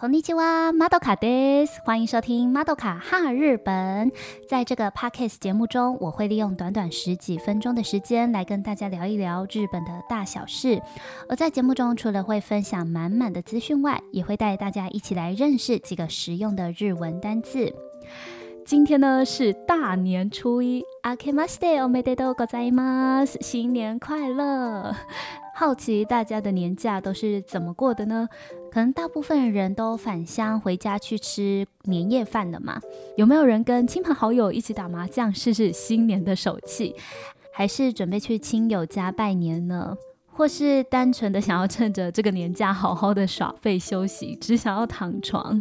Konnichiwa, Madoka des，欢迎收听 Madoka 哈日本。在这个 podcast 节目中，我会利用短短十几分钟的时间来跟大家聊一聊日本的大小事。而在节目中，除了会分享满满的资讯外，也会带大家一起来认识几个实用的日文单字。今天呢是大年初一，Akemashite omededogozaimas 新年快乐！好奇大家的年假都是怎么过的呢？可能大部分人都返乡回家去吃年夜饭了嘛？有没有人跟亲朋好友一起打麻将试试新年的手气？还是准备去亲友家拜年呢？或是单纯的想要趁着这个年假好好的耍废休息，只想要躺床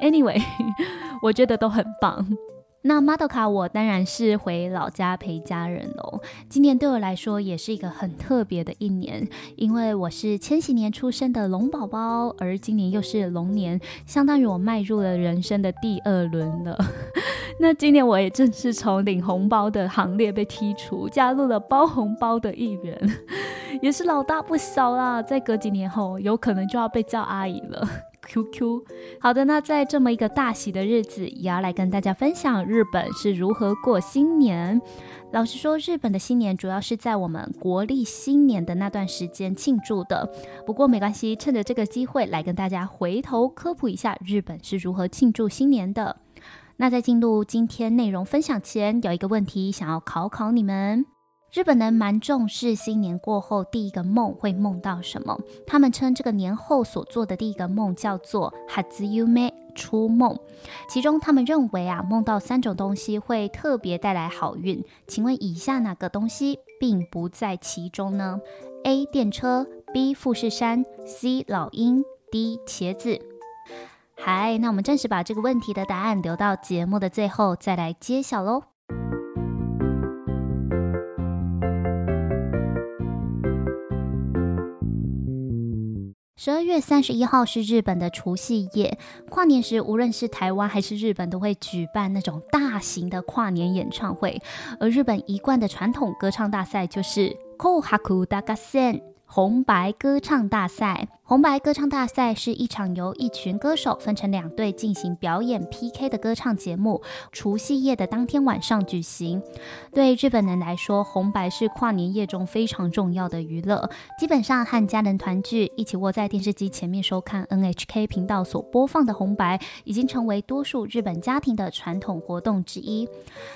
？Anyway，我觉得都很棒。那まどか我当然是回老家陪家人喽。今年对我来说也是一个很特别的一年，因为我是千禧年出生的龙宝宝，而今年又是龙年，相当于我迈入了人生的第二轮了。那今年我也正式从领红包的行列被剔除，加入了包红包的一员，也是老大不小啦。在隔几年后，有可能就要被叫阿姨了。 QQ，好的，那在这么一个大喜的日子，也要来跟大家分享日本是如何过新年。老实说，日本的新年主要是在我们国历新年的那段时间庆祝的。不过没关系，趁着这个机会来跟大家回头科普一下日本是如何庆祝新年的。那在进入今天内容分享前，有一个问题想要考考你们。日本人蛮重视新年过后第一个梦会梦到什么？他们称这个年后所做的第一个梦叫做“初梦”初梦。其中他们认为啊，梦到三种东西会特别带来好运。请问以下哪个东西并不在其中呢？A. 电车 B. 富士山 C. 老鹰 D. 茄子。嗨，那我们暂时把这个问题的答案留到节目的最后再来揭晓喽。十二月三十一号是日本的除夕夜，跨年时无论是台湾还是日本都会举办那种大型的跨年演唱会，而日本一贯的传统歌唱大赛就是红白大合戦。红白歌唱大赛，红白歌唱大赛是一场由一群歌手分成两队进行表演 PK 的歌唱节目，除夕夜的当天晚上举行。对日本人来说，红白是跨年夜中非常重要的娱乐，基本上和家人团聚，一起窝在电视机前面收看 NHK 频道所播放的红白，已经成为多数日本家庭的传统活动之一。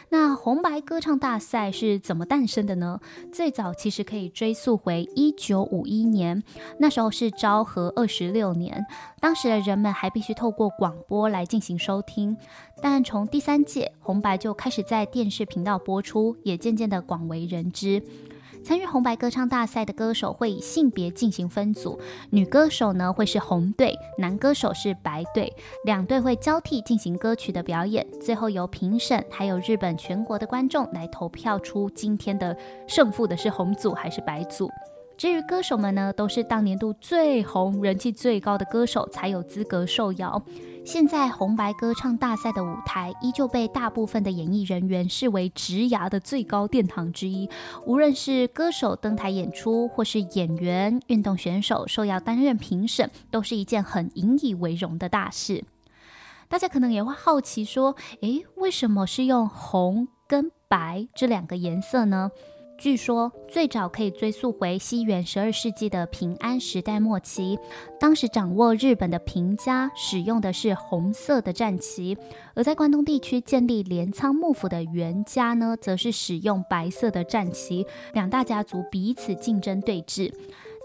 那红白歌唱大赛是怎么诞生的呢？最早其实可以追溯回一九五一年，那时候是招和二十六年，当时的人们还必须透过广播来进行收听。但从第三届红白就开始在电视频道播出，也渐渐的广为人知。参与红白歌唱大赛的歌手会以性别进行分组，女歌手呢会是红队，男歌手是白队，两队会交替进行歌曲的表演，最后由评审还有日本全国的观众来投票出今天的胜负的是红组还是白组。至于歌手们呢，都是当年度最红、人气最高的歌手才有资格受邀。现在红白歌唱大赛的舞台依旧被大部分的演艺人员视为职涯的最高殿堂之一。无论是歌手登台演出，或是演员、运动选手受邀担任评审，都是一件很引以为荣的大事。大家可能也会好奇说，诶，为什么是用红跟白这两个颜色呢？据说最早可以追溯回西元十二世纪的平安时代末期，当时掌握日本的平家使用的是红色的战旗，而在关东地区建立镰仓幕府的源家呢，则是使用白色的战旗，两大家族彼此竞争对峙。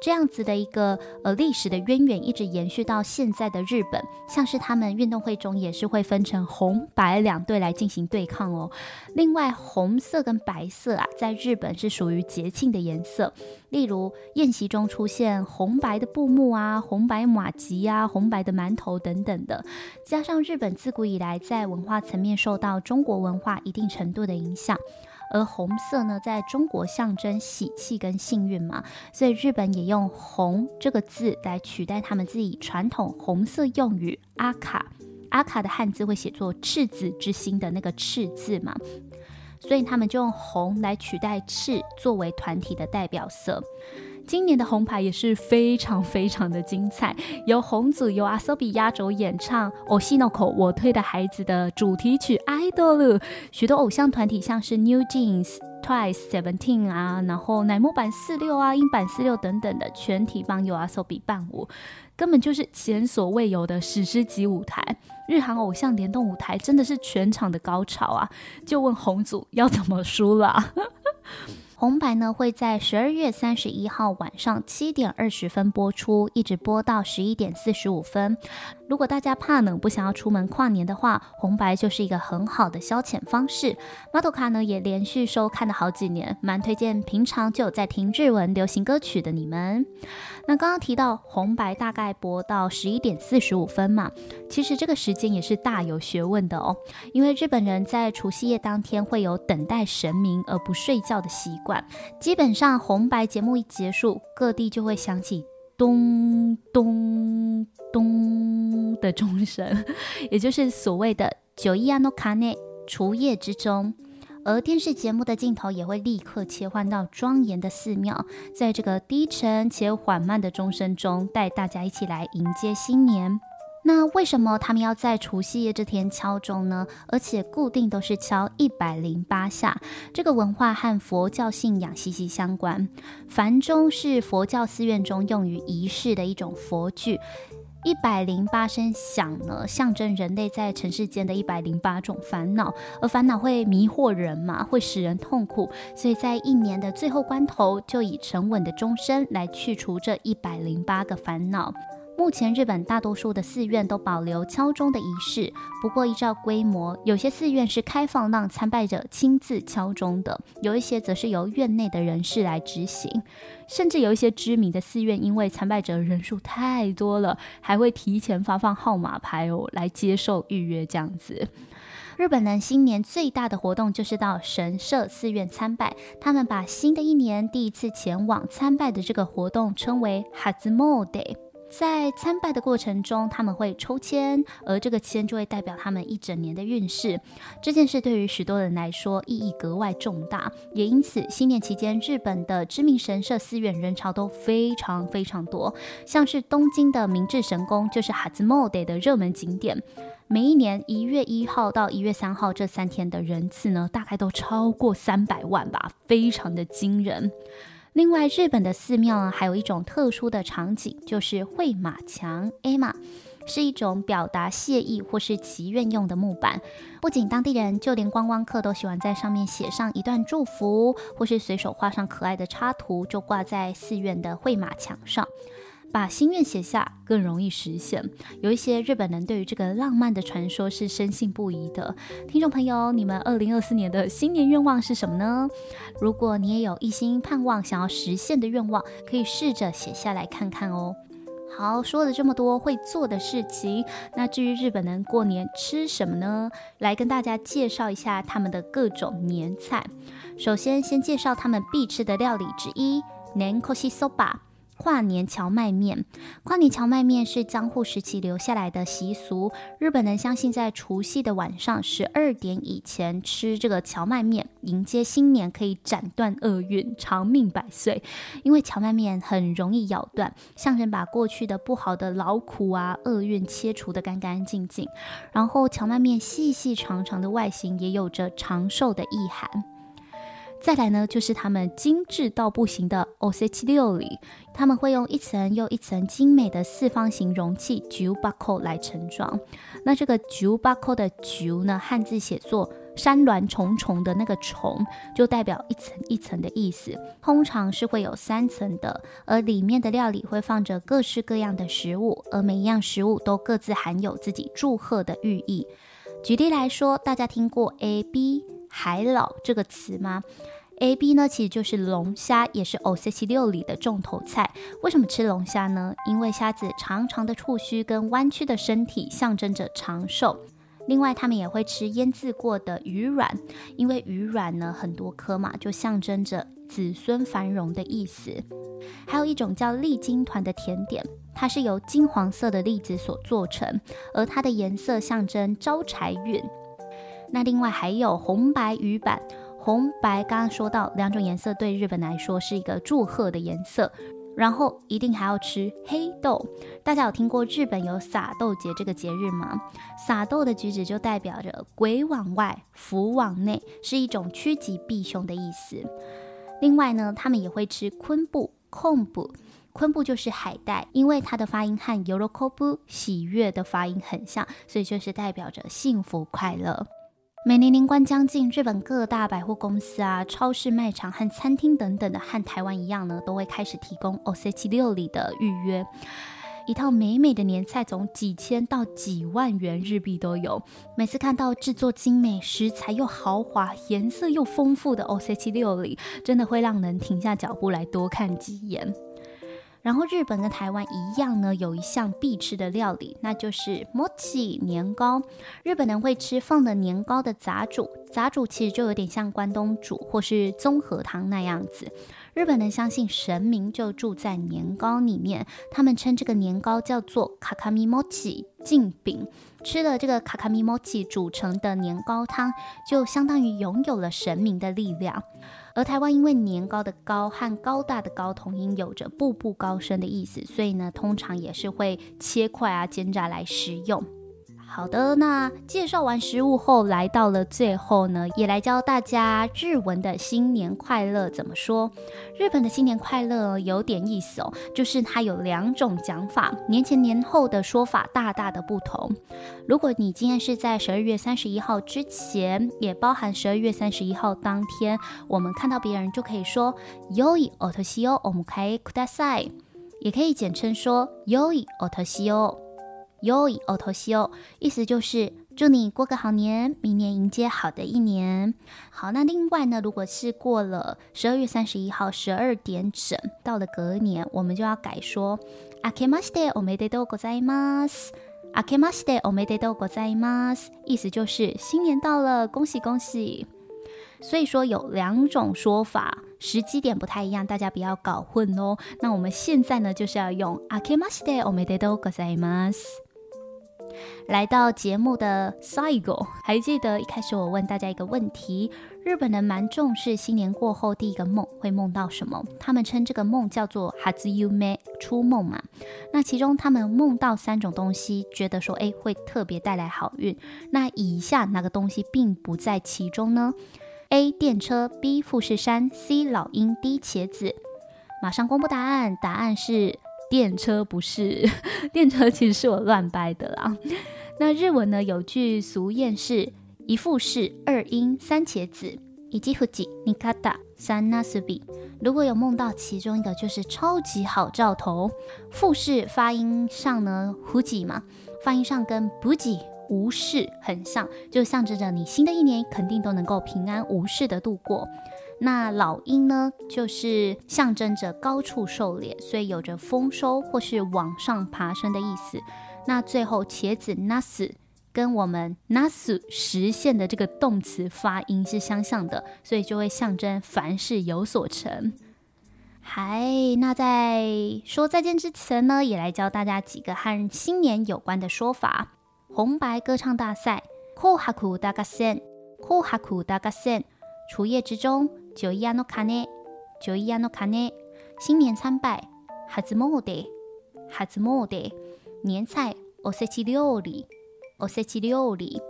这样子的一个呃历史的渊源一直延续到现在的日本，像是他们运动会中也是会分成红白两队来进行对抗哦。另外，红色跟白色啊，在日本是属于节庆的颜色，例如宴席中出现红白的布幕啊、红白马吉啊、红白的馒头等等的。加上日本自古以来在文化层面受到中国文化一定程度的影响。而红色呢，在中国象征喜气跟幸运嘛，所以日本也用“红”这个字来取代他们自己传统红色用语“阿卡”。阿卡的汉字会写作“赤子之心”的那个“赤”字嘛，所以他们就用红来取代赤作为团体的代表色。今年的红牌也是非常非常的精彩，由红组由 Asobi 压轴演唱《Oshinoko》我推的孩子的主题曲《Idol》，许多偶像团体像是 New Jeans、Twice、Seventeen 啊，然后乃木坂四六啊、英坂四六等等的全体帮由 Asobi 伴舞，根本就是前所未有的史诗级舞台。日韩偶像联动舞台真的是全场的高潮啊！就问红组要怎么输了？红白呢，会在十二月三十一号晚上七点二十分播出，一直播到十一点四十五分。如果大家怕冷，不想要出门跨年的话，红白就是一个很好的消遣方式。马头卡呢也连续收看了好几年，蛮推荐平常就有在听日文流行歌曲的你们。那刚刚提到红白大概播到十一点四十五分嘛，其实这个时间也是大有学问的哦，因为日本人在除夕夜当天会有等待神明而不睡觉的习惯，基本上红白节目一结束，各地就会响起。咚咚咚的钟声，也就是所谓的九一安诺卡内除夜之钟，而电视节目的镜头也会立刻切换到庄严的寺庙，在这个低沉且缓慢的钟声中，带大家一起来迎接新年。那为什么他们要在除夕夜这天敲钟呢？而且固定都是敲一百零八下。这个文化和佛教信仰息息相关。梵钟是佛教寺院中用于仪式的一种佛具，一百零八声响呢，象征人类在尘世间的一百零八种烦恼。而烦恼会迷惑人嘛，会使人痛苦，所以在一年的最后关头，就以沉稳的钟声来去除这一百零八个烦恼。目前日本大多数的寺院都保留敲钟的仪式，不过依照规模，有些寺院是开放让参拜者亲自敲钟的，有一些则是由院内的人士来执行，甚至有一些知名的寺院，因为参拜者人数太多了，还会提前发放号码牌哦，来接受预约这样子。日本人新年最大的活动就是到神社寺院参拜，他们把新的一年第一次前往参拜的这个活动称为哈兹莫德。在参拜的过程中，他们会抽签，而这个签就会代表他们一整年的运势。这件事对于许多人来说意义格外重大，也因此新年期间，日本的知名神社寺院人潮都非常非常多。像是东京的明治神宫，就是哈兹莫德的热门景点。每一年一月一号到一月三号这三天的人次呢，大概都超过三百万吧，非常的惊人。另外，日本的寺庙，还有一种特殊的场景，就是会马墙 （ema），是一种表达谢意或是祈愿用的木板。不仅当地人，就连观光客都喜欢在上面写上一段祝福，或是随手画上可爱的插图，就挂在寺院的会马墙上。把心愿写下更容易实现。有一些日本人对于这个浪漫的传说是深信不疑的。听众朋友，你们二零二四年的新年愿望是什么呢？如果你也有一心盼望想要实现的愿望，可以试着写下来看看哦。好，说了这么多会做的事情，那至于日本人过年吃什么呢？来跟大家介绍一下他们的各种年菜。首先，先介绍他们必吃的料理之一——年越しそば。 跨年荞麦面，跨年荞麦面是江户时期留下来的习俗。日本人相信，在除夕的晚上十二点以前吃这个荞麦面，迎接新年可以斩断厄运，长命百岁。因为荞麦面很容易咬断，象征把过去的不好的劳苦啊、厄运切除的干干净净。然后，荞麦面细细长长的外形也有着长寿的意涵。再来呢，就是他们精致到不行的おせち料理，他们会用一层又一层精美的四方形容器重箱来盛装。那这个重箱的重呢，汉字写作山峦重重的那个重，就代表一层一层的意思。通常是会有三层的，而里面的料理会放着各式各样的食物，而每一样食物都各自含有自己祝贺的寓意。举例来说，大家听过 A B？ 海老这个词吗？AB 呢，其实就是龙虾，也是おせち料理的重头菜。为什么吃龙虾呢？因为虾子长长的触须跟弯曲的身体象征着长寿。另外，他们也会吃腌制过的鱼卵，因为鱼卵呢很多颗嘛，就象征着子孙繁荣的意思。还有一种叫栗金团的甜点，它是由金黄色的栗子所做成，而它的颜色象征招财运。 那另外还有红白鱼板，红白刚刚说到两种颜色对日本来说是一个祝贺的颜色，然后一定还要吃黑豆。大家有听过日本有撒豆节这个节日吗？撒豆的举止就代表着鬼往外，福往内，是一种趋吉避凶的意思。另外呢，他们也会吃昆布、控布。昆布就是海带，因为它的发音和喜ぶ喜悦的发音很像，所以就是代表着幸福快乐。每年年关将近，日本各大百货公司啊、超市、卖场和餐厅等等的，和台湾一样呢，都会开始提供おせち料理的预约。一套美美的年菜，从几千到几万元日币都有。每次看到制作精美、食材又豪华、颜色又丰富的おせち料理，真的会让人停下脚步来多看几眼。 然后日本跟台湾一样呢，有一项必吃的料理，那就是 mochi 年糕。日本人会吃放的年糕的杂煮，杂煮其实就有点像关东煮或是综合汤那样子。日本人相信神明就住在年糕里面，他们称这个年糕叫做卡卡米 mochi 镜饼。吃了这个卡卡米 mochi 煮成的年糕汤，就相当于拥有了神明的力量。而台湾因为年糕的糕和高大的高同音有着步步高升的意思，所以呢，通常也是会切块啊、煎炸来食用。好的，那介绍完食物后，来到了最后呢，也来教大家日文的新年快乐怎么说。日本的新年快乐有点意思哦，就是它有两种讲法，年前年后的说法大大的不同。如果你今天是在十二月三十一号之前，也包含十二月三十一号当天，我们看到别人就可以说“良いお年をお迎えください”，也可以简称说“良いお年を”。 yoi o t o s i o 意思就是祝你过个好年，明年迎接好的一年。好，那另外呢，如果是过了十二月三十一号十二点整，到了隔年，我们就要改说 akemashite omededo gozaimasu。akemashite omededo gozaimasu，意思就是新年到了，恭喜恭喜。所以说有两种说法，时机点不太一样，大家不要搞混哦。那我们现在呢，就是要用 akemashite omededo gozaimasu。来到节目的最后，还记得一开始我问大家一个问题：日本人蛮重视新年过后第一个梦会梦到什么？他们称这个梦叫做初梦，初梦嘛。那其中他们梦到三种东西，觉得说哎会特别带来好运。那以下哪个东西并不在其中呢？A 电车，B 富士山，C 老鹰，D 茄子。马上公布答案，答案是。电车不是，电车其实是我乱掰的啦。那日文呢，有句俗谚是一富士二鹰三茄子，一富士二肩三なすび。如果有梦到其中一个，就是超级好兆头。富士发音上呢，富士嘛，发音上跟无事无事很像，就象征着你新的一年肯定都能够平安无事的度过。 那老鹰呢，就是象征着高处狩猎，所以有着丰收或是往上爬升的意思。那最后茄子 nas 跟我们 nas 实现的这个动词发音是相像的，所以就会象征凡事有所成。嗨，那在说再见之前呢，也来教大家几个和新年有关的说法。红白歌唱大赛，红白大合戦，红白大合戦，除夜之中。九一の钟，九一の钟，新年参拜，初诣，初诣，年菜，おせち料理，おせち料理，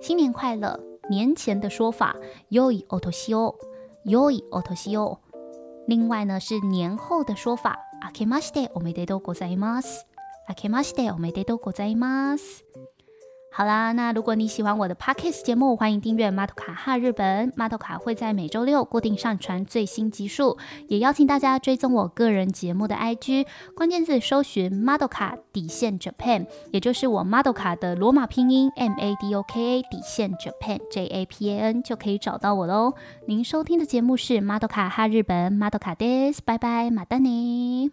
新年快乐。年前的说法，良いお年を，良いお年を。另外呢是年后的说法，あけましておめでとうございます，あけましておめでとうございます。好啦，那如果你喜欢我的 Podcast 节目，欢迎订阅马头卡哈日本。马头卡会在每周六固定上传最新集数，也邀请大家追踪我个人节目的 IG，关键字搜寻马头卡底线 Japan，也就是我马头卡的罗马拼音 M A D O K A 底线 Japan J A P A N 就可以找到我喽。您收听的节目是马头卡哈日本，马头卡です，拜拜，马丹尼。